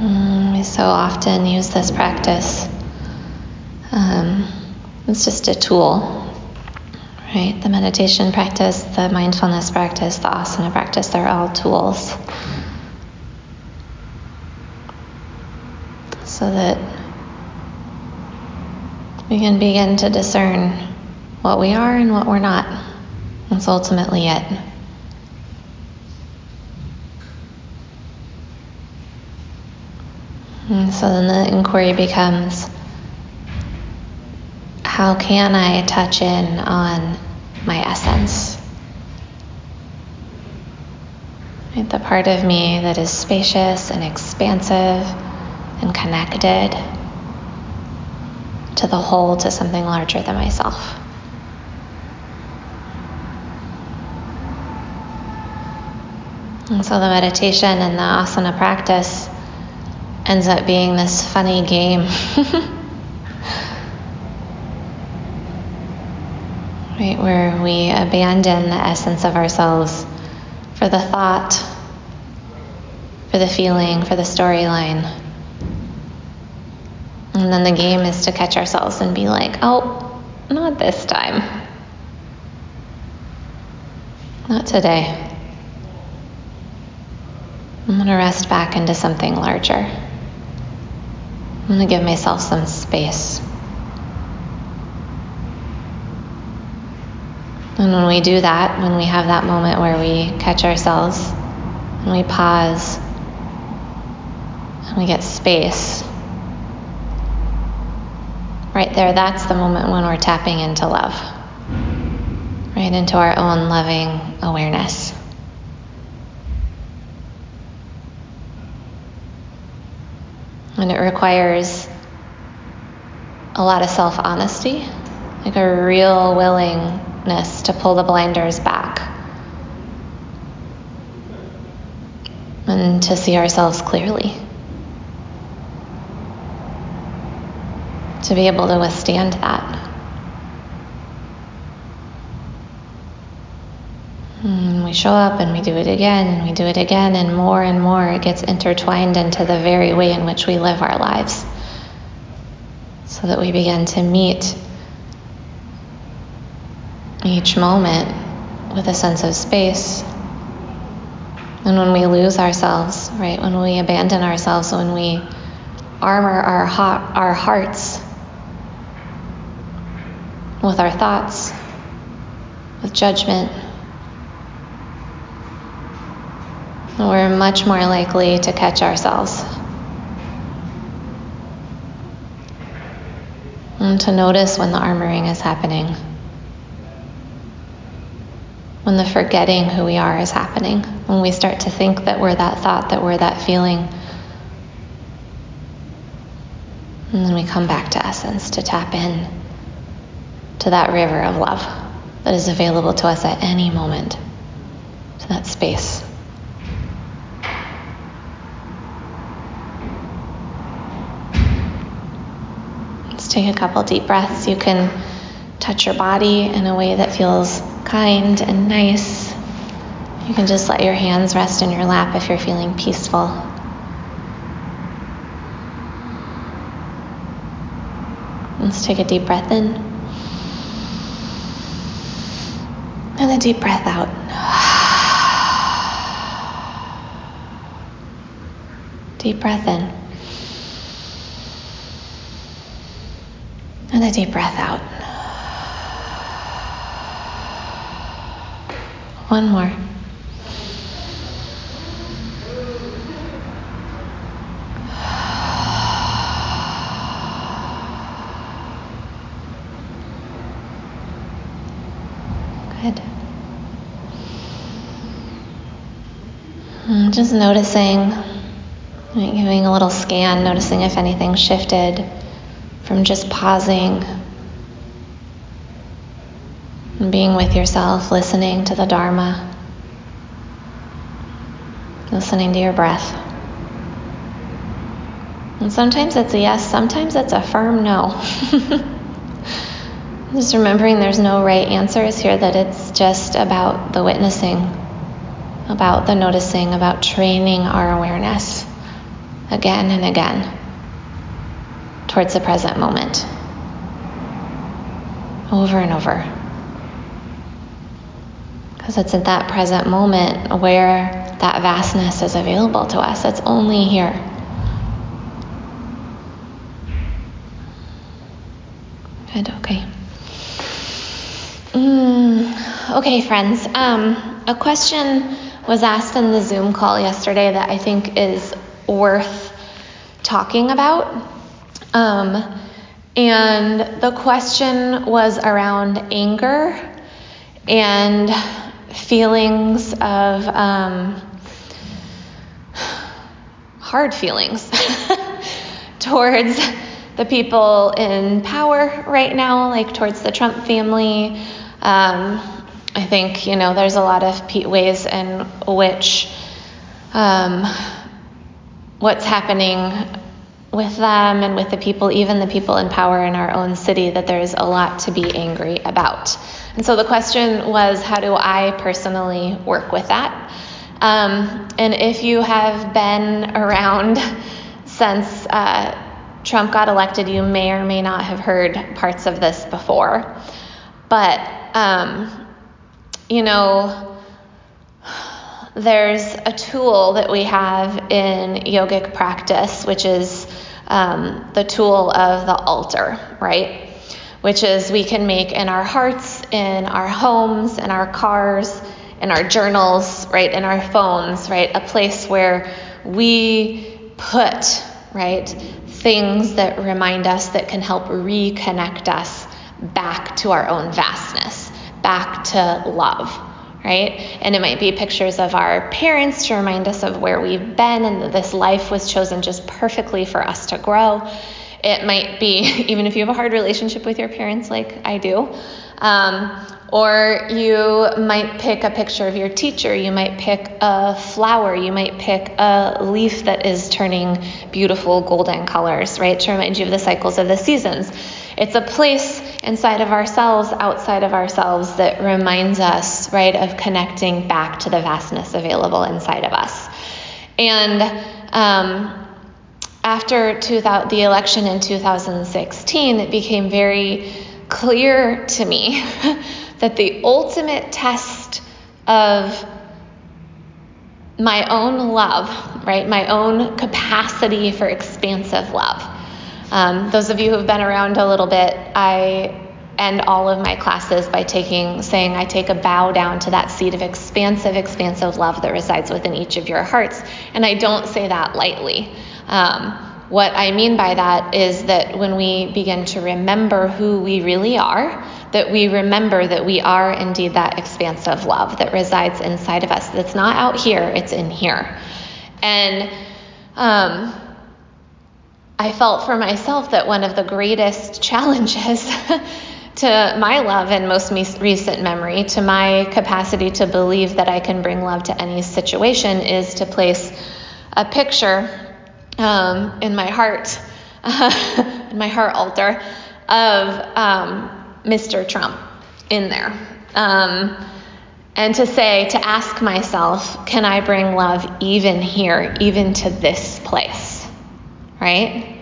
Mm, we so often use this practice. Um, it's just a tool, right? The meditation practice, the mindfulness practice, the asana practice, they're all tools. So that we can begin to discern what we are and what we're not. That's ultimately it. And so then the inquiry becomes how can I touch in on my essence? Right, the part of me that is spacious and expansive and connected to the whole, to something larger than myself. And so the meditation and the asana practice ends up being this funny game. right, where we abandon the essence of ourselves for the thought, for the feeling, for the storyline. And then the game is to catch ourselves and be like, oh, not this time. Not today. I'm going to rest back into something larger. I'm going to give myself some space. And when we do that, when we have that moment where we catch ourselves and we pause and we get space, right there, that's the moment when we're tapping into love, right into our own loving awareness. And it requires a lot of self honesty, like a real willingness to pull the blinders back and to see ourselves clearly. To be able to withstand that. And we show up and we do it again and we do it again, and more and more it gets intertwined into the very way in which we live our lives. So that we begin to meet each moment with a sense of space. And when we lose ourselves, right, when we abandon ourselves, when we armor our, our hearts with our thoughts, with judgment, we're much more likely to catch ourselves. And to notice when the armoring is happening, when the forgetting who we are is happening, when we start to think that we're that thought, that we're that feeling. And then we come back to essence to tap in to that river of love that is available to us at any moment, to that space. Take a couple deep breaths. You can touch your body in a way that feels kind and nice. You can just let your hands rest in your lap if you're feeling peaceful. Let's take a deep breath in and a deep breath out. Deep breath in. And a deep breath out. One more. Good. Just noticing, giving a little scan, noticing if anything shifted from just pausing and being with yourself, listening to the Dharma, listening to your breath. And sometimes it's a yes, sometimes it's a firm no. just remembering there's no right answers here, that it's just about the witnessing, about the noticing, about training our awareness again and again towards the present moment. Over and over. Because it's at that present moment where that vastness is available to us. It's only here. Good, okay. Mm, okay, friends. Um, a question was asked in the Zoom call yesterday that I think is worth talking about. Um, and the question was around anger and feelings of um, hard feelings towards the people in power right now, like towards the Trump family. Um, I think, you know, there's a lot of ways in which um, what's happening with them and with the people, even the people in power in our own city, that there's a lot to be angry about. And so the question was, how do I personally work with that? Um, and if you have been around since uh, Trump got elected, you may or may not have heard parts of this before. But, um, you know, there's a tool that we have in yogic practice, which is um, the tool of the altar, right? Which is we can make in our hearts, in our homes, in our cars, in our journals, right, in our phones, right, a place where we put, right, things that remind us that can help reconnect us back to our own vastness, back to love, right? And it might be pictures of our parents to remind us of where we've been and that this life was chosen just perfectly for us to grow. It might be, even if you have a hard relationship with your parents, like I do, um, or you might pick a picture of your teacher. You might pick a flower. You might pick a leaf that is turning beautiful golden colors, right? To remind you of the cycles of the seasons. It's a place inside of ourselves, outside of ourselves, that reminds us, right, of connecting back to the vastness available inside of us. And um, after 2000, the election in 2016, it became very clear to me that the ultimate test of my own love, right, my own capacity for expansive love. Um, those of you who have been around a little bit, I end all of my classes by taking, saying, I take a bow down to that seed of expansive, expansive love that resides within each of your hearts. And I don't say that lightly. Um, what I mean by that is that when we begin to remember who we really are, that we remember that we are indeed that expansive love that resides inside of us. That's not out here, it's in here. And um, I felt for myself that one of the greatest challenges to my love and most recent memory, to my capacity to believe that I can bring love to any situation, is to place a picture um, in my heart, in my heart altar, of um, Mr. Trump in there. Um, and to say, to ask myself, can I bring love even here, even to this place? Right?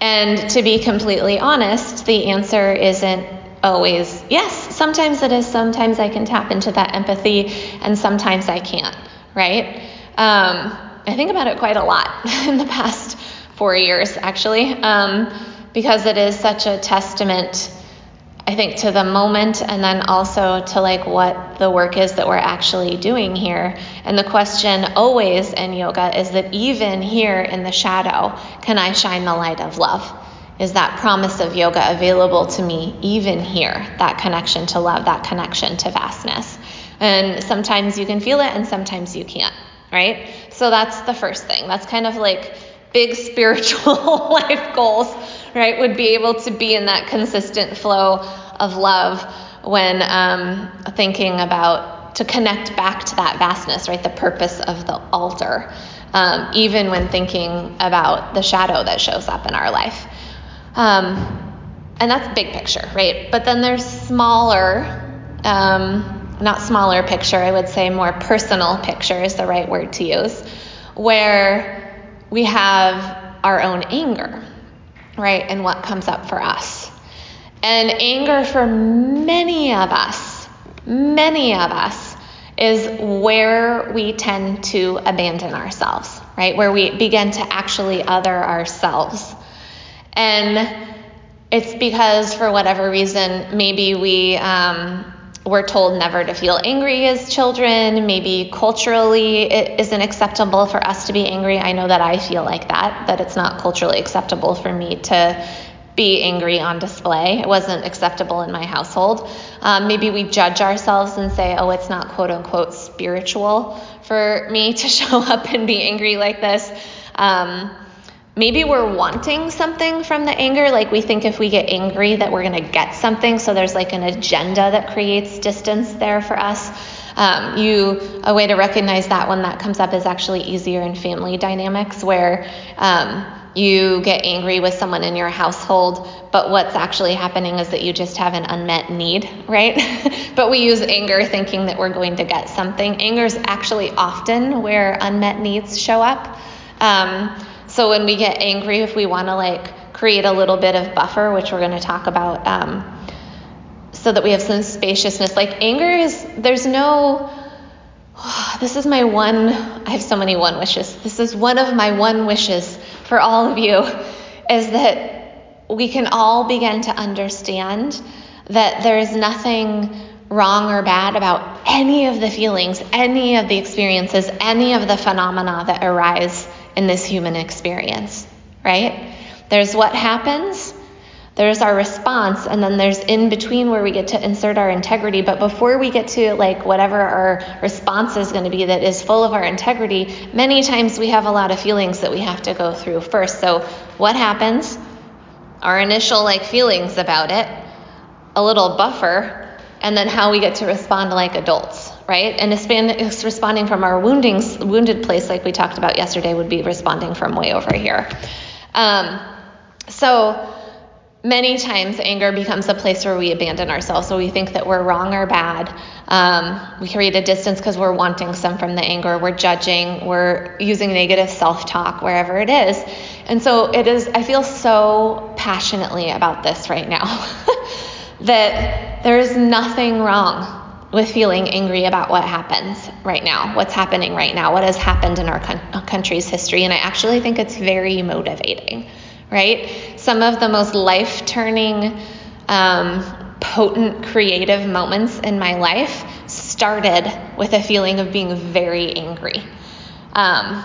And to be completely honest, the answer isn't always yes. Sometimes it is. Sometimes I can tap into that empathy, and sometimes I can't. Right? Um, I think about it quite a lot in the past four years, actually, um, because it is such a testament, I think, to the moment and then also to like what the work is that we're actually doing here. And the question always in yoga is that even here in the shadow, can I shine the light of love? Is that promise of yoga available to me even here? That connection to love, that connection to vastness. And sometimes you can feel it and sometimes you can't right? So that's the first thing. That's kind of like big spiritual life goals, right? Would be able to be in that consistent flow of love when um, thinking about to connect back to that vastness, right? The purpose of the altar, um, even when thinking about the shadow that shows up in our life. Um, and that's big picture, right? But then there's smaller. Um, not smaller picture, I would say more personal picture is the right word to use, where we have our own anger, right? And what comes up for us. And anger for many of us, many of us, is where we tend to abandon ourselves, right? Where we begin to actually other ourselves. And it's because, for whatever reason, maybe we um, were told never to feel angry as children. Maybe culturally it isn't acceptable for us to be angry. I know that I feel like that, that it's not culturally acceptable for me to be angry on display. It wasn't acceptable in my household. Um, maybe we judge ourselves and say, oh, it's not quote unquote spiritual for me to show up and be angry like this. Um, maybe we're wanting something from the anger. Like we think if we get angry that we're going to get something. So there's like an agenda that creates distance there for us. Um, you a way to recognize that when that comes up is actually easier in family dynamics where um, you get angry with someone in your household, but what's actually happening is that you just have an unmet need, right? but we use anger thinking that we're going to get something. Anger is actually often where unmet needs show up. Um, so when we get angry, if we want to like create a little bit of buffer, which we're going to talk about, um, so that we have some spaciousness, like anger is, there's no, oh, this is my one, I have so many one wishes. This is one of my one wishes for all of you is that we can all begin to understand that there is nothing wrong or bad about any of the feelings, any of the experiences, any of the phenomena that arise in this human experience, right? There's what happens, there's our response, and then there's in between where we get to insert our integrity. But before we get to like whatever our response is going to be that is full of our integrity, many times we have a lot of feelings that we have to go through first. So, what happens? Our initial like feelings about it, a little buffer, and then how we get to respond like adults, right? And responding from our wounded place, like we talked about yesterday, would be responding from way over here. Um, so, many times anger becomes a place where we abandon ourselves. So we think that we're wrong or bad. Um, we create a distance because we're wanting some from the anger. We're judging. We're using negative self talk wherever it is. And so it is, I feel so passionately about this right now that there is nothing wrong with feeling angry about what happens right now, what's happening right now, what has happened in our country's history. And I actually think it's very motivating right? Some of the most life turning, um, potent, creative moments in my life started with a feeling of being very angry. Um,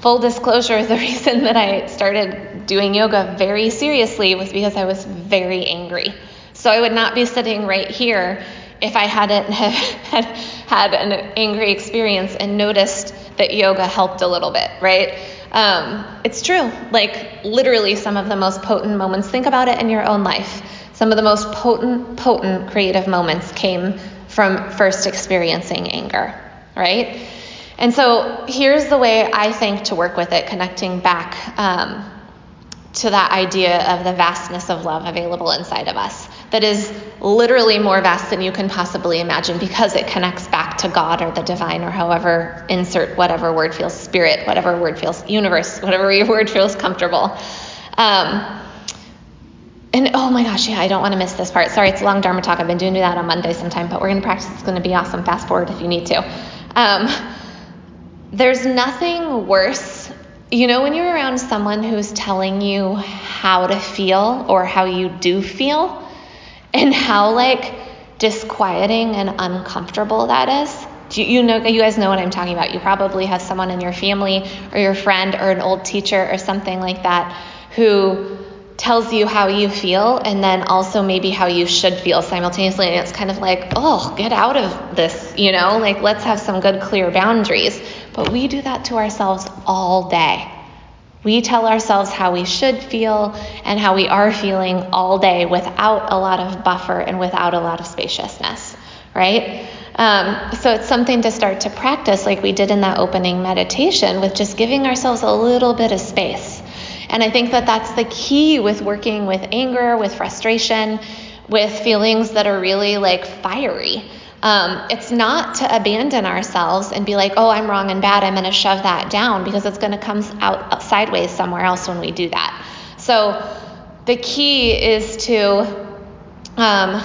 full disclosure, the reason that I started doing yoga very seriously was because I was very angry. So I would not be sitting right here if I hadn't have had, had an angry experience and noticed that yoga helped a little bit, right? Um, it's true. Like, literally, some of the most potent moments, think about it in your own life. Some of the most potent, potent creative moments came from first experiencing anger, right? And so here's the way I think to work with it, connecting back um, to that idea of the vastness of love available inside of us that is literally more vast than you can possibly imagine because it connects back to God or the divine or however, insert whatever word feels spirit, whatever word feels universe, whatever your word feels comfortable. Um, and oh my gosh, yeah, I don't want to miss this part. Sorry, it's a long Dharma talk. I've been doing that on Monday sometime, but we're going to practice. It's going to be awesome. Fast forward if you need to. Um, there's nothing worse. You know, when you're around someone who's telling you how to feel or how you do feel, and how like disquieting and uncomfortable that is. Do you, you know you guys know what I'm talking about. You probably have someone in your family or your friend or an old teacher or something like that who tells you how you feel and then also maybe how you should feel simultaneously and it's kind of like oh get out of this you know like let's have some good clear boundaries but we do that to ourselves all day we tell ourselves how we should feel and how we are feeling all day without a lot of buffer and without a lot of spaciousness, right? Um, so it's something to start to practice, like we did in that opening meditation, with just giving ourselves a little bit of space. And I think that that's the key with working with anger, with frustration, with feelings that are really like fiery. Um, it's not to abandon ourselves and be like, oh, I'm wrong and bad, I'm going to shove that down because it's going to come out sideways somewhere else when we do that. So the key is to um,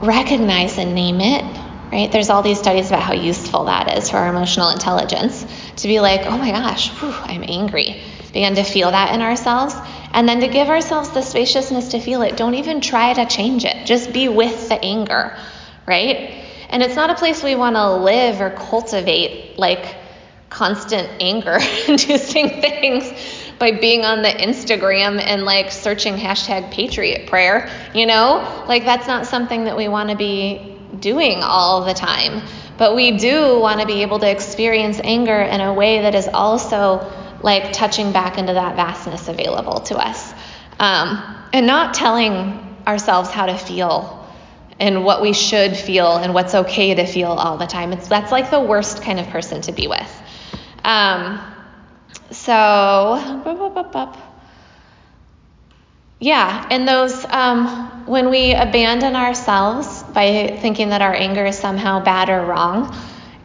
recognize and name it, right? There's all these studies about how useful that is for our emotional intelligence to be like, oh my gosh, whew, I'm angry. Begin to feel that in ourselves. And then to give ourselves the spaciousness to feel it. Don't even try to change it. Just be with the anger right? And it's not a place we want to live or cultivate like constant anger inducing things by being on the Instagram and like searching hashtag patriot prayer, you know? Like that's not something that we want to be doing all the time. But we do want to be able to experience anger in a way that is also like touching back into that vastness available to us. Um, and not telling ourselves how to feel and what we should feel and what's okay to feel all the time. It's that's like the worst kind of person to be with. Um, so, yeah, and those um, when we abandon ourselves by thinking that our anger is somehow bad or wrong,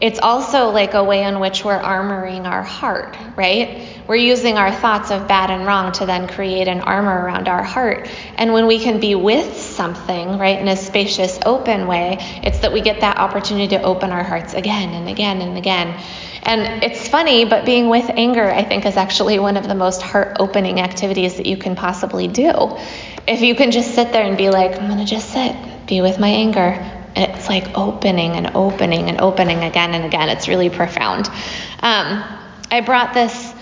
it's also like a way in which we're armoring our heart, right? We're using our thoughts of bad and wrong to then create an armor around our heart. And when we can be with something, right, in a spacious, open way, it's that we get that opportunity to open our hearts again and again and again. And it's funny, but being with anger, I think, is actually one of the most heart opening activities that you can possibly do. If you can just sit there and be like, I'm going to just sit, be with my anger. It's like opening and opening and opening again and again. It's really profound. Um, I brought this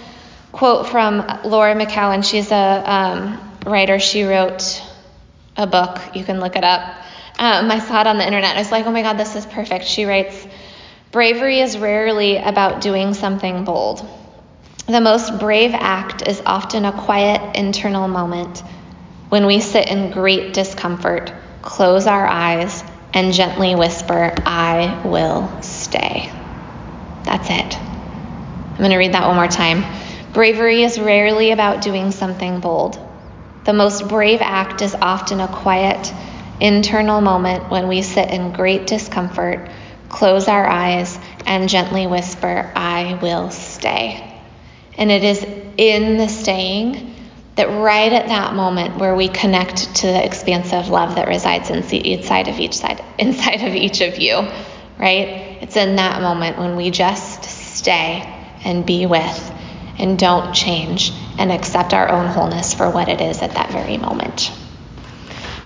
quote from Laura McKowen. She's a um, writer. She wrote a book. You can look it up. Um, I saw it on the internet. I was like, oh my God, this is perfect. She writes Bravery is rarely about doing something bold. The most brave act is often a quiet internal moment when we sit in great discomfort, close our eyes, and gently whisper, I will stay. That's it. I'm going to read that one more time. Bravery is rarely about doing something bold. The most brave act is often a quiet, internal moment when we sit in great discomfort, close our eyes, and gently whisper, I will stay. And it is in the staying that right at that moment where we connect to the expansive love that resides inside of each side inside of each of you, right? It's in that moment when we just stay and be with and don't change and accept our own wholeness for what it is at that very moment.